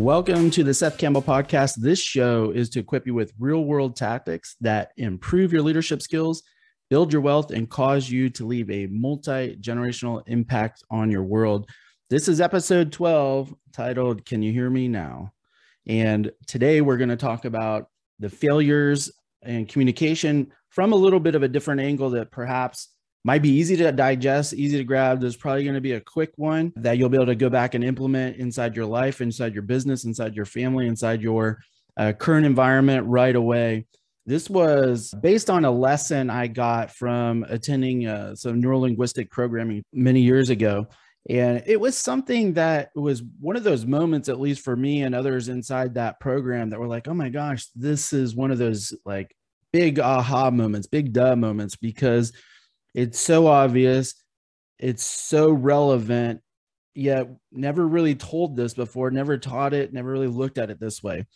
Welcome to the Seth Campbell podcast. This show is to equip you with real world tactics that improve your leadership skills, build your wealth, and cause you to leave a multi generational impact on your world. This is episode 12 titled Can You Hear Me Now? And today we're going to talk about the failures and communication from a little bit of a different angle that perhaps might be easy to digest, easy to grab. There's probably going to be a quick one that you'll be able to go back and implement inside your life, inside your business, inside your family, inside your uh, current environment right away. This was based on a lesson I got from attending uh, some neurolinguistic programming many years ago. And it was something that was one of those moments, at least for me and others inside that program, that were like, oh my gosh, this is one of those like big aha moments, big duh moments, because it's so obvious, it's so relevant, yet never really told this before, never taught it, never really looked at it this way.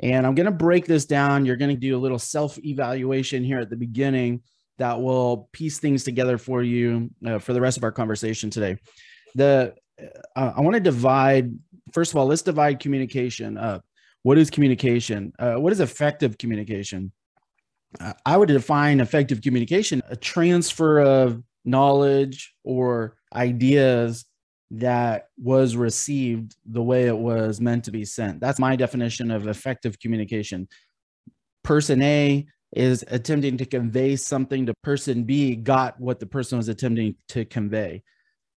And I'm going to break this down. You're going to do a little self evaluation here at the beginning that will piece things together for you uh, for the rest of our conversation today. The uh, I want to divide. First of all, let's divide communication up. What is communication? Uh, what is effective communication? I would define effective communication a transfer of knowledge or ideas that was received the way it was meant to be sent. That's my definition of effective communication. Person A is attempting to convey something to person B, got what the person was attempting to convey.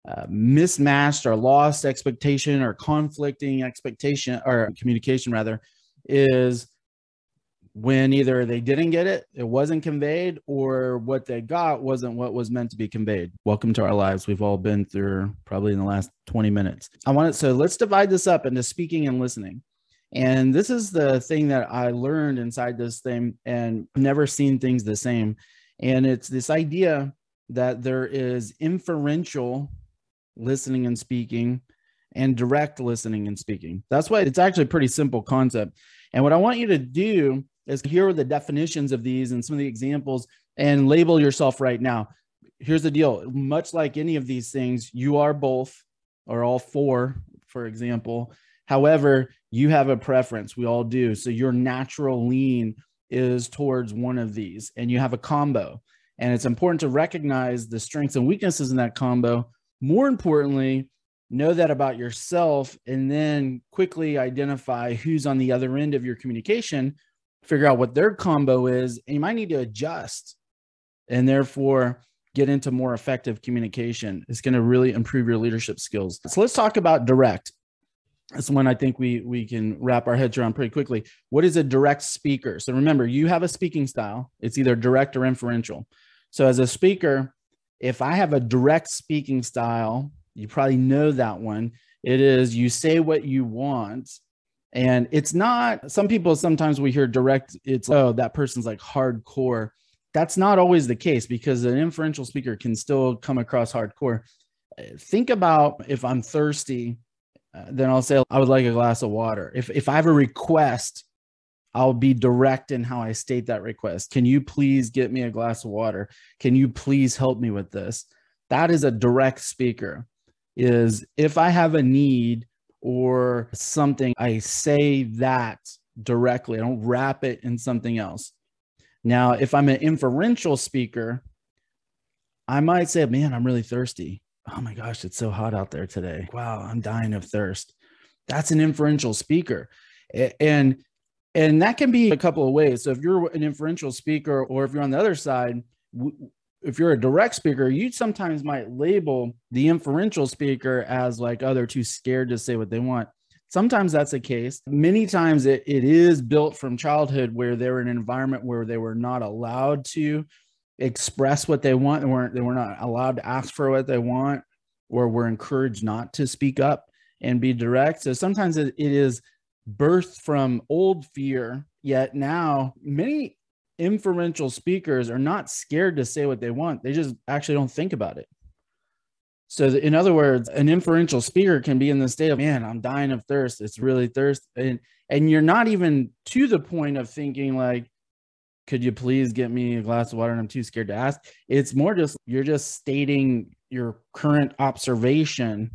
Uh, mismatched or lost expectation or conflicting expectation or communication rather is when either they didn't get it, it wasn't conveyed, or what they got wasn't what was meant to be conveyed. Welcome to our lives. We've all been through probably in the last 20 minutes. I want it so let's divide this up into speaking and listening. And this is the thing that I learned inside this thing and never seen things the same. And it's this idea that there is inferential listening and speaking and direct listening and speaking. That's why it's actually a pretty simple concept. And what I want you to do is here are the definitions of these and some of the examples and label yourself right now. Here's the deal much like any of these things, you are both or all four, for example. However, you have a preference. We all do. So your natural lean is towards one of these, and you have a combo. And it's important to recognize the strengths and weaknesses in that combo. More importantly, know that about yourself and then quickly identify who's on the other end of your communication figure out what their combo is, and you might need to adjust and therefore get into more effective communication. It's going to really improve your leadership skills. So let's talk about direct. That's one I think we we can wrap our heads around pretty quickly. What is a direct speaker? So remember, you have a speaking style. It's either direct or inferential. So as a speaker, if I have a direct speaking style, you probably know that one. It is you say what you want and it's not, some people sometimes we hear direct, it's, oh, that person's like hardcore. That's not always the case because an inferential speaker can still come across hardcore. Think about if I'm thirsty, uh, then I'll say, I would like a glass of water. If, if I have a request, I'll be direct in how I state that request. Can you please get me a glass of water? Can you please help me with this? That is a direct speaker. Is if I have a need, or something, I say that directly. I don't wrap it in something else. Now, if I'm an inferential speaker, I might say, man, I'm really thirsty. Oh my gosh, it's so hot out there today. Wow, I'm dying of thirst. That's an inferential speaker. And and that can be a couple of ways. So if you're an inferential speaker or if you're on the other side, if you're a direct speaker, you sometimes might label the inferential speaker as like, oh, they're too scared to say what they want. Sometimes that's the case. Many times it, it is built from childhood where they're in an environment where they were not allowed to express what they want and weren't they were not allowed to ask for what they want or were encouraged not to speak up and be direct. So sometimes it, it is birthed from old fear. Yet now many inferential speakers are not scared to say what they want. They just actually don't think about it. So, in other words, an inferential speaker can be in the state of, man, I'm dying of thirst. It's really thirst. And, and you're not even to the point of thinking, like, could you please get me a glass of water? And I'm too scared to ask. It's more just, you're just stating your current observation.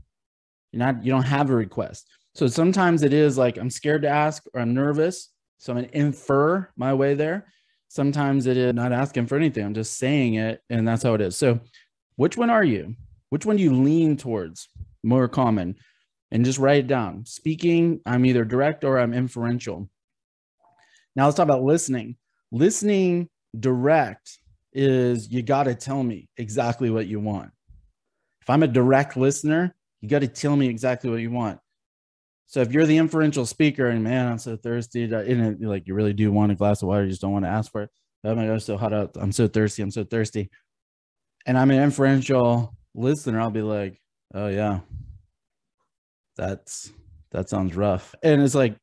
You're not, you don't have a request. So sometimes it is like I'm scared to ask or I'm nervous. So I'm going to infer my way there. Sometimes it is not asking for anything. I'm just saying it. And that's how it is. So which one are you? Which one do you lean towards? More common. And just write it down. Speaking, I'm either direct or I'm inferential. Now let's talk about listening. Listening direct is you got to tell me exactly what you want. If I'm a direct listener, you got to tell me exactly what you want. So if you're the inferential speaker and man, I'm so thirsty, and like you really do want a glass of water, you just don't want to ask for it. Oh my gosh, so hot out. I'm so thirsty. I'm so thirsty. And I'm an inferential listener. I'll be like, oh yeah, that's that sounds rough. And it's like,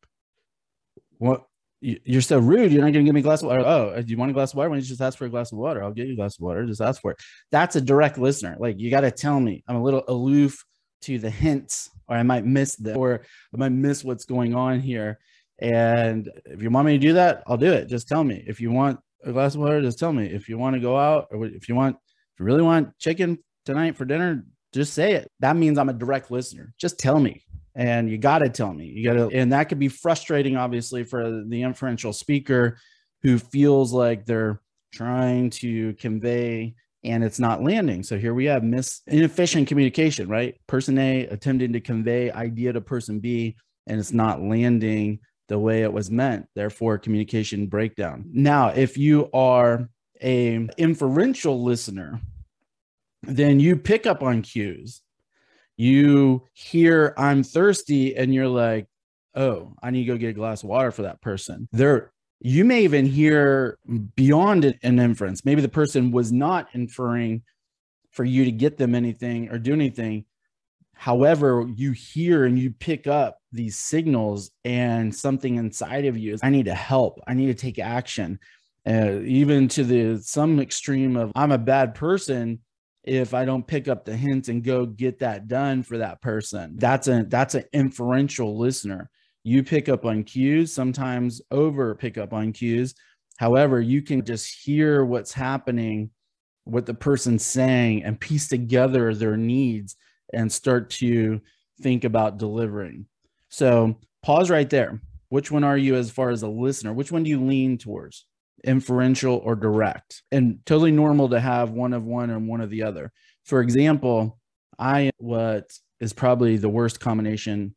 what you're so rude. You're not going to give me a glass of water. Oh, do you want a glass of water? Don't you just ask for a glass of water? I'll get you a glass of water. Just ask for it. That's a direct listener. Like you got to tell me. I'm a little aloof to the hints or I might miss them or I might miss what's going on here. And if you want me to do that, I'll do it. Just tell me. If you want a glass of water, just tell me. If you want to go out or if you want, if you really want chicken tonight for dinner, just say it. That means I'm a direct listener. Just tell me. And you got to tell me. You got to, and that could be frustrating, obviously, for the inferential speaker who feels like they're trying to convey and it's not landing. So here we have inefficient communication, right? Person A attempting to convey idea to person B and it's not landing the way it was meant. Therefore, communication breakdown. Now, if you are a inferential listener, then you pick up on cues. You hear I'm thirsty and you're like, "Oh, I need to go get a glass of water for that person." They're you may even hear beyond an inference. Maybe the person was not inferring for you to get them anything or do anything. However, you hear and you pick up these signals, and something inside of you is, I need to help. I need to take action. Uh, even to the some extreme of I'm a bad person if I don't pick up the hints and go get that done for that person. That's a that's an inferential listener you pick up on cues, sometimes over pick up on cues. However, you can just hear what's happening, what the person's saying, and piece together their needs and start to think about delivering. So pause right there. Which one are you as far as a listener? Which one do you lean towards? Inferential or direct? And totally normal to have one of one and one of the other. For example, I what is probably the worst combination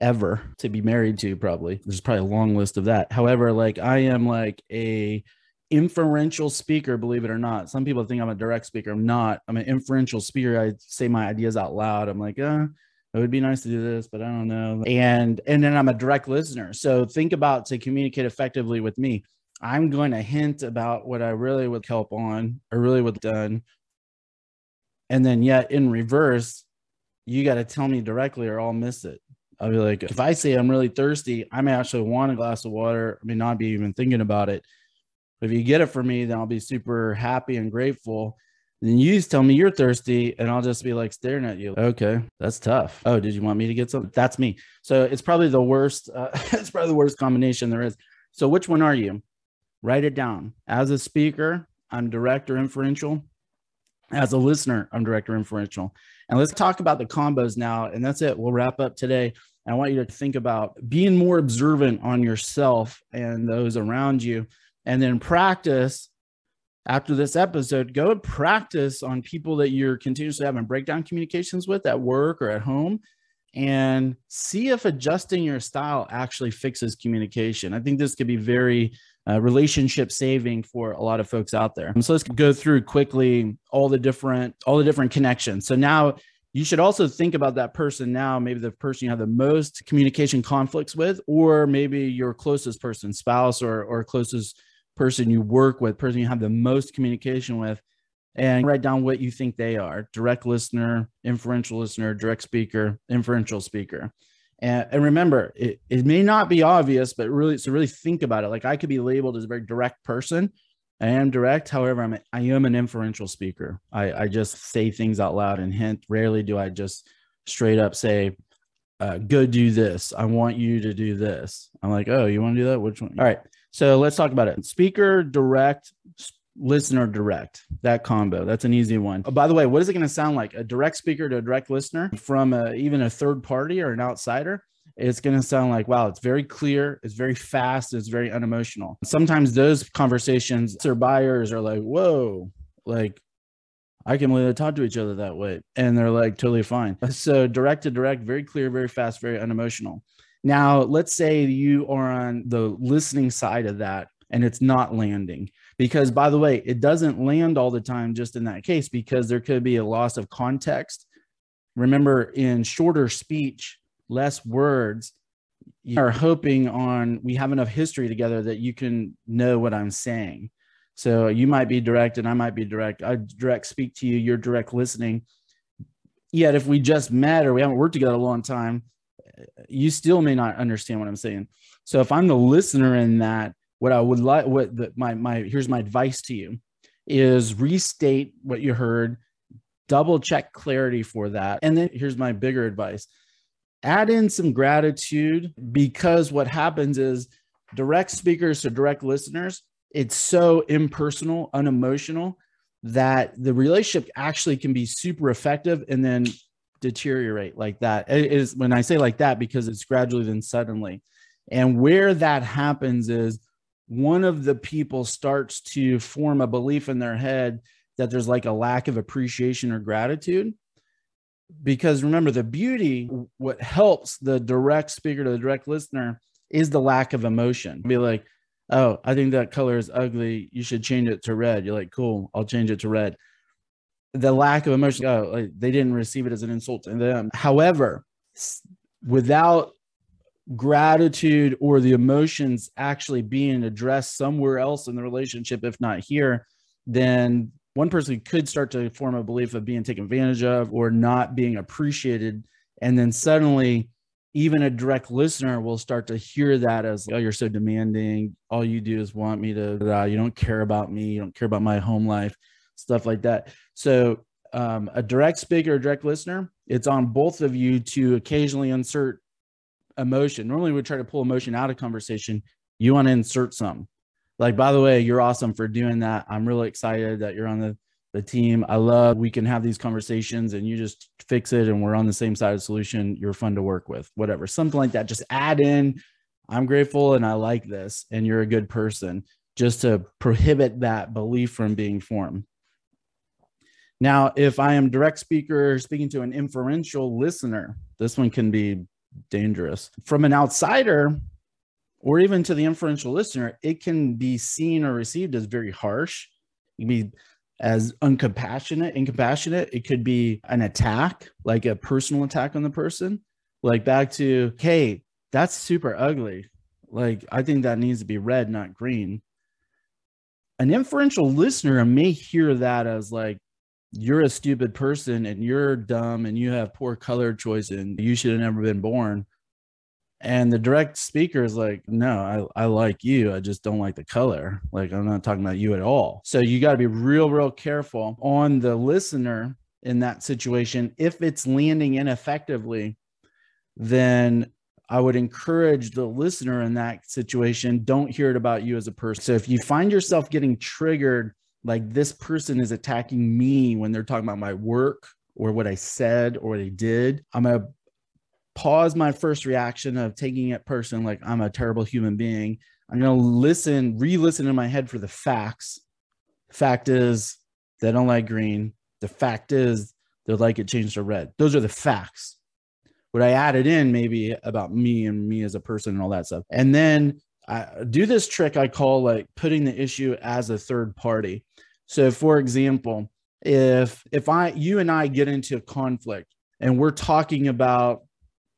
ever to be married to probably. There's probably a long list of that. However like i am like a inferential speaker believe it or not. Some people think i'm a direct speaker. I'm not. I'm an inferential speaker. I say my ideas out loud. I'm like uh it would be nice to do this but i don't know. And and then i'm a direct listener. So think about to communicate effectively with me. I'm going to hint about what i really would help on or really would done. And then yet in reverse you got to tell me directly or i'll miss it I'll be like, if I say I'm really thirsty, I may actually want a glass of water. I may not be even thinking about it. But If you get it for me, then I'll be super happy and grateful. Then you just tell me you're thirsty, and I'll just be like staring at you. Okay, that's tough. Oh, did you want me to get some? That's me. So it's probably the worst. Uh, it's probably the worst combination there is. So which one are you? Write it down. As a speaker, I'm direct or inferential. As a listener, I'm direct or inferential. And let's talk about the combos now. And that's it. We'll wrap up today. I want you to think about being more observant on yourself and those around you, and then practice after this episode. Go and practice on people that you're continuously having breakdown communications with at work or at home, and see if adjusting your style actually fixes communication. I think this could be very uh, relationship saving for a lot of folks out there. So let's go through quickly all the different all the different connections. So now you should also think about that person now, maybe the person you have the most communication conflicts with, or maybe your closest person, spouse, or or closest person you work with, person you have the most communication with, and write down what you think they are: direct listener, inferential listener, direct speaker, inferential speaker. And, and remember, it, it may not be obvious, but really, so really think about it. Like I could be labeled as a very direct person, I am direct. However, I'm a, I am an inferential speaker. I, I just say things out loud and hint. Rarely do I just straight up say, uh, "Go do this. I want you to do this." I'm like, "Oh, you want to do that? Which one?" All right. So let's talk about it. Speaker direct, listener direct. That combo. That's an easy one. Oh, by the way, what is it going to sound like? A direct speaker to a direct listener from a, even a third party or an outsider? It's going to sound like, wow, it's very clear, it's very fast, it's very unemotional. Sometimes those conversations, their buyers are like, whoa, like, I can believe they talk to each other that way. And they're like, totally fine. So direct to direct, very clear, very fast, very unemotional. Now, let's say you are on the listening side of that and it's not landing. Because, by the way, it doesn't land all the time just in that case because there could be a loss of context. Remember, in shorter speech, less words, you are hoping on we have enough history together that you can know what I'm saying. So you might be direct and I might be direct. I direct speak to you, you're direct listening. Yet if we just met or we haven't worked together a long time, you still may not understand what I'm saying. So if I'm the listener in that, what I would like, what the, my my here's my advice to you is restate what you heard, double check clarity for that, and then here's my bigger advice: add in some gratitude because what happens is direct speakers to direct listeners. It's so impersonal, unemotional that the relationship actually can be super effective and then deteriorate like that. It is when I say like that because it's gradually then suddenly. And where that happens is one of the people starts to form a belief in their head that there's like a lack of appreciation or gratitude. Because remember, the beauty, what helps the direct speaker to the direct listener is the lack of emotion. Be like, oh, I think that color is ugly. You should change it to red. You're like, cool, I'll change it to red the lack of emotion oh, like they didn't receive it as an insult to them however without gratitude or the emotions actually being addressed somewhere else in the relationship if not here then one person could start to form a belief of being taken advantage of or not being appreciated and then suddenly even a direct listener will start to hear that as oh you're so demanding all you do is want me to you don't care about me you don't care about my home life stuff like that. So um, a direct speaker, a direct listener, it's on both of you to occasionally insert emotion. Normally we try to pull emotion out of conversation. You want to insert some. Like, by the way, you're awesome for doing that. I'm really excited that you're on the, the team. I love we can have these conversations and you just fix it and we're on the same side of the solution. You're fun to work with, whatever. Something like that. Just add in, I'm grateful and I like this, and you're a good person, just to prohibit that belief from being formed. Now, if I am direct speaker speaking to an inferential listener, this one can be dangerous. From an outsider, or even to the inferential listener, it can be seen or received as very harsh. It can be as uncompassionate, incompassionate. It could be an attack, like a personal attack on the person. Like back to, hey, that's super ugly. Like, I think that needs to be red, not green. An inferential listener may hear that as like, you're a stupid person and you're dumb and you have poor color choice and you should have never been born. And the direct speaker is like, no, I, I like you. I just don't like the color. Like, I'm not talking about you at all. So you got to be real, real careful on the listener in that situation. If it's landing ineffectively, then I would encourage the listener in that situation, don't hear it about you as a person. So if you find yourself getting triggered like this person is attacking me when they're talking about my work or what I said or what I did, I'm going to pause my first reaction of taking it person like I'm a terrible human being. I'm going to listen, re listen in my head for the facts. Fact is, they don't like green. The fact is, they like it changed to red. Those are the facts. What I added in maybe about me and me as a person and all that stuff. And then I do this trick I call like putting the issue as a third party. So for example, if if I you and I get into a conflict and we're talking about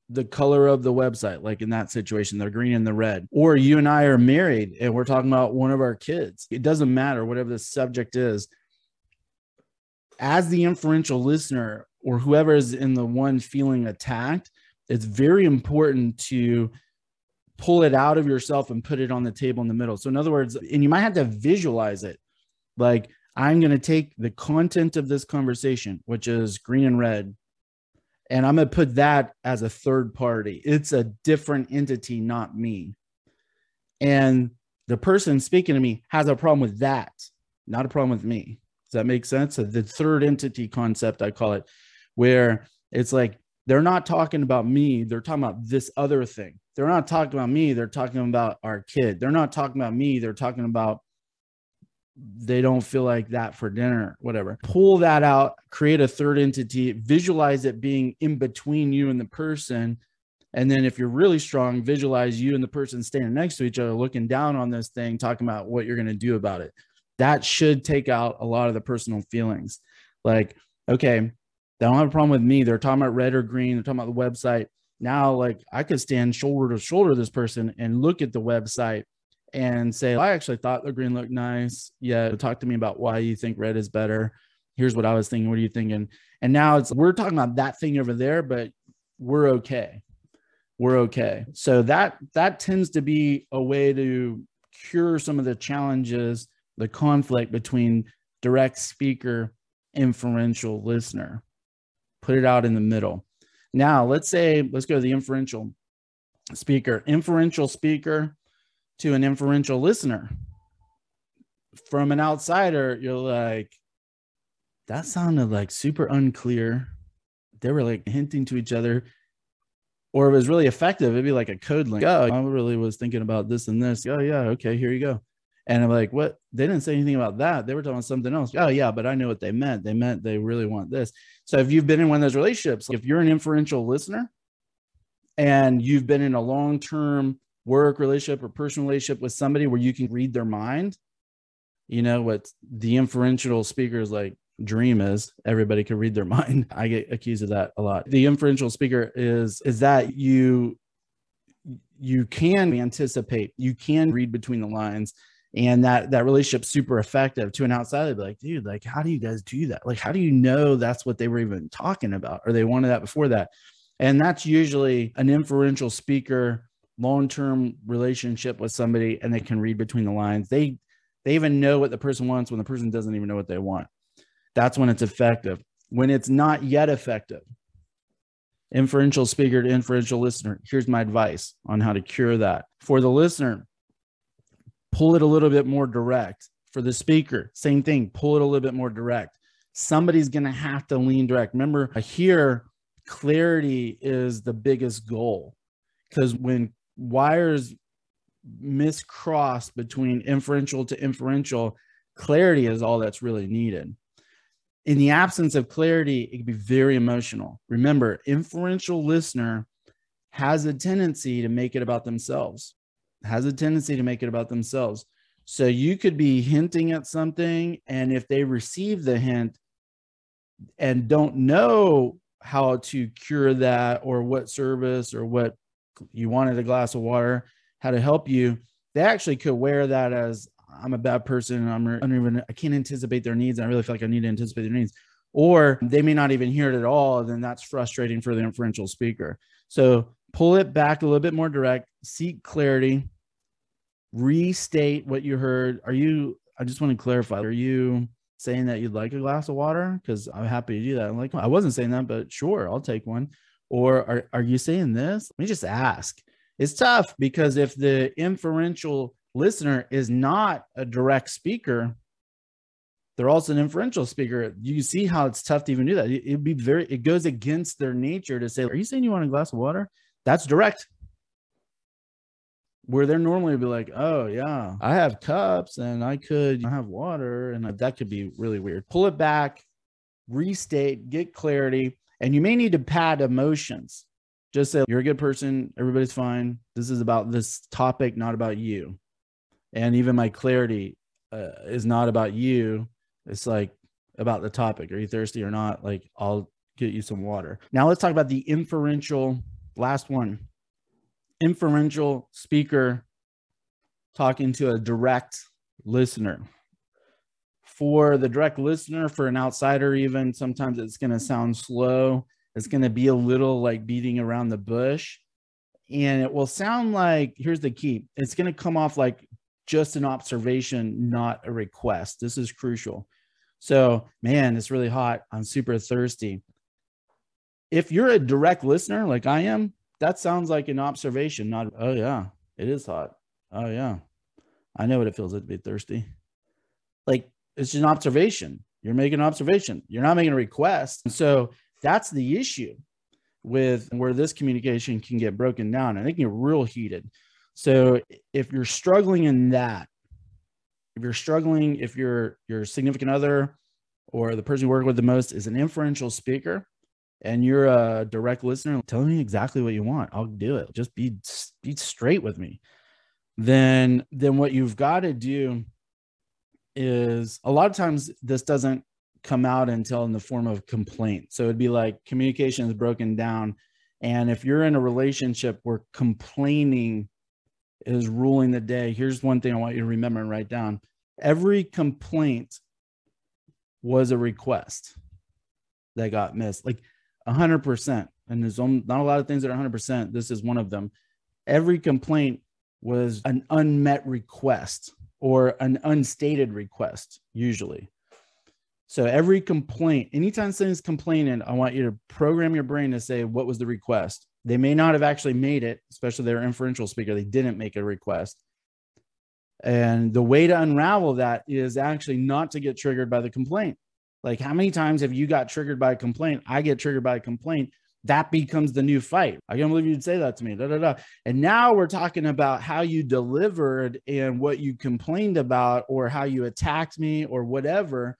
the color of the website, like in that situation, the green and the red, or you and I are married and we're talking about one of our kids, it doesn't matter, whatever the subject is. As the inferential listener or whoever is in the one feeling attacked, it's very important to pull it out of yourself and put it on the table in the middle. So, in other words, and you might have to visualize it like, I'm going to take the content of this conversation, which is green and red, and I'm going to put that as a third party. It's a different entity, not me. And the person speaking to me has a problem with that, not a problem with me. Does that make sense? So the third entity concept, I call it, where it's like they're not talking about me. They're talking about this other thing. They're not talking about me. They're talking about our kid. They're not talking about me. They're talking about they don't feel like that for dinner, whatever. Pull that out, create a third entity, visualize it being in between you and the person. And then if you're really strong, visualize you and the person standing next to each other, looking down on this thing, talking about what you're going to do about it. That should take out a lot of the personal feelings. Like, okay, they don't have a problem with me. They're talking about red or green. They're talking about the website. Now, like I could stand shoulder to shoulder with this person and look at the website and say, I actually thought the green looked nice. Yeah, talk to me about why you think red is better. Here's what I was thinking. What are you thinking? And now it's we're talking about that thing over there, but we're okay. We're okay. So that that tends to be a way to cure some of the challenges, the conflict between direct speaker, inferential listener. Put it out in the middle. Now, let's say, let's go to the inferential speaker. Inferential speaker to an inferential listener. From an outsider, you're like, that sounded like super unclear. They were like hinting to each other, or it was really effective. It'd be like a code link. Oh, I really was thinking about this and this. Oh, yeah. Okay, here you go. And I'm like, what? They didn't say anything about that. They were talking something else. Oh, yeah, but I know what they meant. They meant they really want this. So if you've been in one of those relationships, if you're an inferential listener and you've been in a long term work relationship or personal relationship with somebody where you can read their mind, you know what the inferential speaker's like dream is? Everybody can read their mind. I get accused of that a lot. The inferential speaker is is that you you can anticipate, you can read between the lines and that that relationship's super effective to an outsider. Like dude like how do you guys do that? Like how do you know that's what they were even talking about or they wanted that before that? And that's usually an inferential speaker long-term relationship with somebody and they can read between the lines. They they even know what the person wants when the person doesn't even know what they want. That's when it's effective. When it's not yet effective inferential speaker to inferential listener here's my advice on how to cure that. For the listener pull it a little bit more direct. For the speaker same thing pull it a little bit more direct. Somebody's going to have to lean direct. Remember here clarity is the biggest goal. Because when wires miscross between inferential to inferential, clarity is all that's really needed. In the absence of clarity, it can be very emotional. Remember, inferential listener has a tendency to make it about themselves, has a tendency to make it about themselves. So you could be hinting at something, and if they receive the hint and don't know how to cure that or what service or what you wanted a glass of water, how to help you, they actually could wear that as I'm a bad person. I'm I don't even I can't anticipate their needs. I really feel like I need to anticipate their needs. Or they may not even hear it at all. Then that's frustrating for the inferential speaker. So pull it back a little bit more direct, seek clarity, restate what you heard. Are you, I just want to clarify, are you saying that you'd like a glass of water? Because I'm happy to do that. I'm like, I wasn't saying that, but sure, I'll take one. Or are, are you saying this? Let me just ask. It's tough because if the inferential listener is not a direct speaker, they're also an inferential speaker. You see how it's tough to even do that. It'd be very, it goes against their nature to say, Are you saying you want a glass of water? That's direct. Where they're normally be like, Oh, yeah, I have cups and I could have water. And that could be really weird. Pull it back, restate, get clarity. And you may need to pad emotions. Just say, you're a good person. Everybody's fine. This is about this topic, not about you. And even my clarity uh, is not about you. It's like about the topic. Are you thirsty or not? Like, I'll get you some water. Now, let's talk about the inferential last one. Inferential speaker talking to a direct listener for the direct listener, for an outsider, even sometimes it's going to sound slow. It's going to be a little like beating around the bush. And it will sound like here's the key it's going to come off like just an observation, not a request. This is crucial. So, man, it's really hot. I'm super thirsty. If you're a direct listener like I am, that sounds like an observation, not, oh, yeah, it is hot. Oh, yeah. I know what it feels like to be thirsty. Like it's an observation. You're making an observation. You're not making a request. And so that's the issue. with where this communication can get broken down and it can get real heated. So if you're struggling in that, if you're struggling, if your your significant other or the person you work with the most is an inferential speaker and you're a direct listener, tell me exactly what you want. I'll do it. Just be be straight with me. Then then what you've got to do is a lot of times this doesn't come out until in the form of complaint. So it'd be like communication is broken down. And if you're in a relationship where complaining is ruling the day, here's one thing I want you to remember and write down. Every complaint was a request that got missed, like 100%. And there's not a lot of things that are 100%. This is one of them. Every complaint was an unmet request or an unstated request, usually. So every complaint, anytime someone's complaining, I want you to program your brain to say, what was the request? They may not have actually made it, especially their inferential speaker. They didn't make a request. And the way to unravel that is actually not to get triggered by the complaint. Like, how many times have you got triggered by a complaint? I get triggered by a complaint. That becomes the new fight. I can't believe you'd say that to me. Da, da, da. And now we're talking about how you delivered and what you complained about, or how you attacked me, or whatever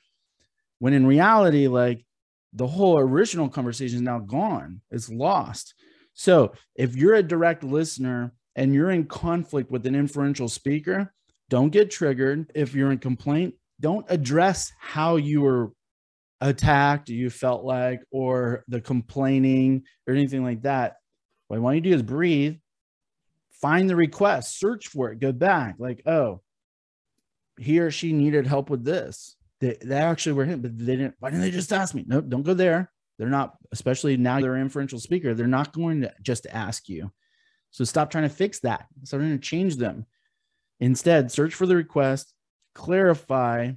when in reality, like the whole original conversation is now gone, it's lost. So if you're a direct listener and you're in conflict with an inferential speaker, don't get triggered. If you're in complaint, don't address how you were attacked, you felt like, or the complaining or anything like that. What I want you to do is breathe, find the request, search for it, go back, like, oh, he or she needed help with this. They, they actually were him, but they didn't. Why didn't they just ask me? Nope, don't go there. They're not, especially now they're inferential speaker. They're not going to just ask you. So stop trying to fix that. Stop trying to change them. Instead, search for the request, clarify,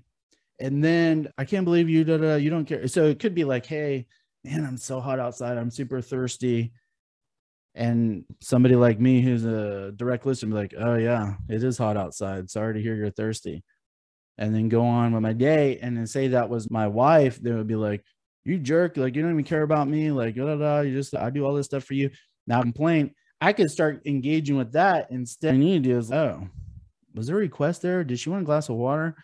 and then I can't believe you. Da, da, you don't care. So it could be like, hey, man, I'm so hot outside. I'm super thirsty. And somebody like me who's a direct listener, be like, oh yeah, it is hot outside. Sorry to hear you're thirsty and then go on with my day and then say that was my wife, they would be like, You jerk, like you don't even care about me, like da, da, you just I do all this stuff for you. Now complain. I could start engaging with that instead. I need to do is oh, was there a request there? Did she want a glass of water?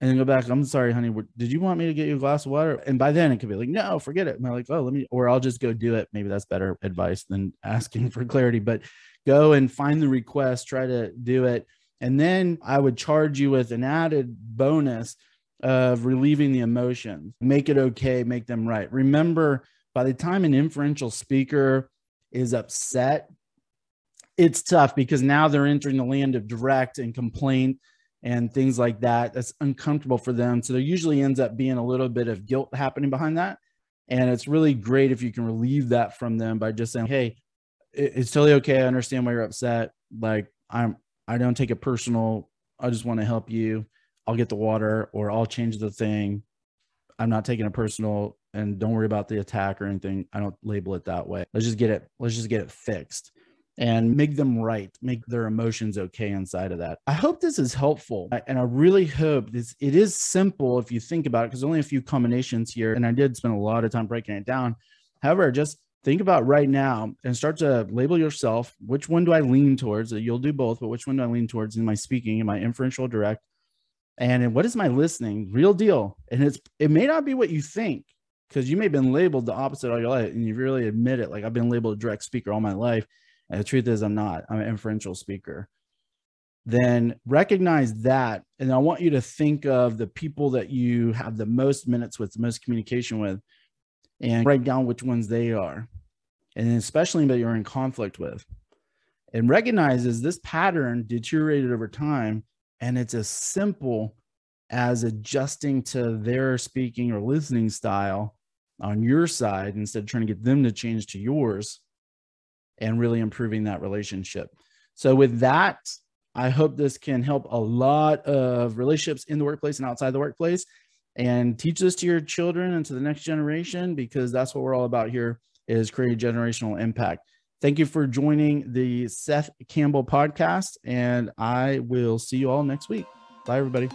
And then go back. I'm sorry, honey. Did you want me to get you a glass of water? And by then it could be like, no, forget it. And I'm like, oh, let me, or I'll just go do it. Maybe that's better advice than asking for clarity. But go and find the request, try to do it and then I would charge you with an added bonus of relieving the emotions, make it okay, make them right. Remember, by the time an inferential speaker is upset, it's tough because now they're entering the land of direct and complaint and things like that. That's uncomfortable for them. So there usually ends up being a little bit of guilt happening behind that. And it's really great if you can relieve that from them by just saying, Hey, it's totally okay. I understand why you're upset. Like I'm I don't take it personal. I just want to help you. I'll get the water or I'll change the thing. I'm not taking it personal and don't worry about the attack or anything. I don't label it that way. Let's just get it, let's just get it fixed and make them right, make their emotions okay inside of that. I hope this is helpful. Uh, and I really hope this it is simple if you think about it, because only a few combinations here. And I did spend a lot of time breaking it down. However, just think about right now and start to label yourself. Which one do I lean towards? You'll do both, but which one do I lean towards in my speaking, in my inferential direct? And what is my listening? Real deal. And it's it may not be what you think because you may have been labeled the opposite all your life and you really admit it. Like I've been labeled a direct speaker all my life. And the truth is, I'm not. I'm an inferential speaker. Then recognize that. And I want you to think of the people that you have the most minutes with, the most communication with and write down which ones they are, and especially that you're in conflict with. And recognizes this pattern deteriorated over time, and it's as simple as adjusting to their speaking or listening style on your side instead of trying to get them to change to yours and really improving that relationship. So, with that, I hope this can help a lot of relationships in the workplace and outside the workplace and teach this to your children and to the next generation because that's what we're all about here is creating generational impact. Thank you for joining the Seth Campbell podcast and I will see you all next week. Bye everybody.